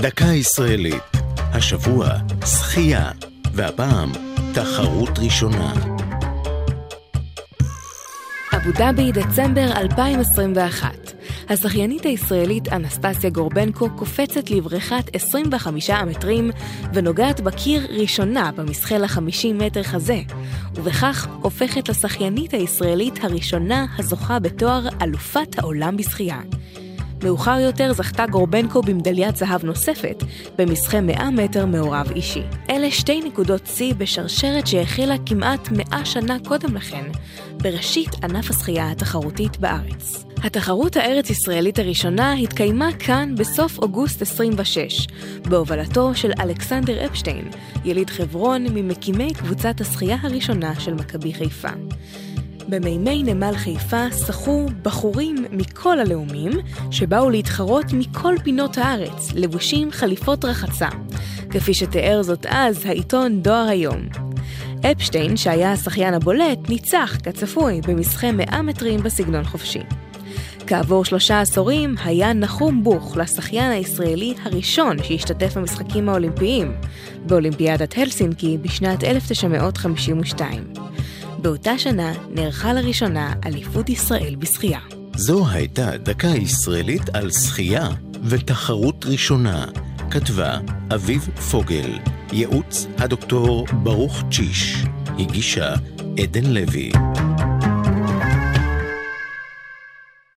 דקה ישראלית. השבוע שחייה, והפעם תחרות ראשונה. אבו דאבי, דצמבר 2021. השחיינית הישראלית אנסטסיה גורבנקו קופצת לבריכת 25 המטרים ונוגעת בקיר ראשונה במסחל ה-50 מטר חזה, ובכך הופכת לשחיינית הישראלית הראשונה הזוכה בתואר אלופת העולם בשחייה. מאוחר יותר זכתה גורבנקו במדליית זהב נוספת, במסחה 100 מטר מעורב אישי. אלה שתי נקודות שיא בשרשרת שהחלה כמעט 100 שנה קודם לכן, בראשית ענף השחייה התחרותית בארץ. התחרות הארץ-ישראלית הראשונה התקיימה כאן בסוף אוגוסט 26, בהובלתו של אלכסנדר אפשטיין, יליד חברון ממקימי קבוצת השחייה הראשונה של מכבי חיפה. במימי נמל חיפה שחו בחורים מכל הלאומים, שבאו להתחרות מכל פינות הארץ, לבושים חליפות רחצה, כפי שתיאר זאת אז העיתון דואר היום. אפשטיין, שהיה השחיין הבולט, ניצח, כצפוי, במסחה 100 מטרים בסגנון חופשי. כעבור שלושה עשורים היה נחום בוך לשחיין הישראלי הראשון שהשתתף במשחקים האולימפיים, באולימפיאדת הלסינקי בשנת 1952. באותה שנה נערכה לראשונה אליפות ישראל בשחייה. זו הייתה דקה ישראלית על שחייה ותחרות ראשונה. כתבה אביב פוגל, ייעוץ הדוקטור ברוך צ'יש, הגישה עדן לוי.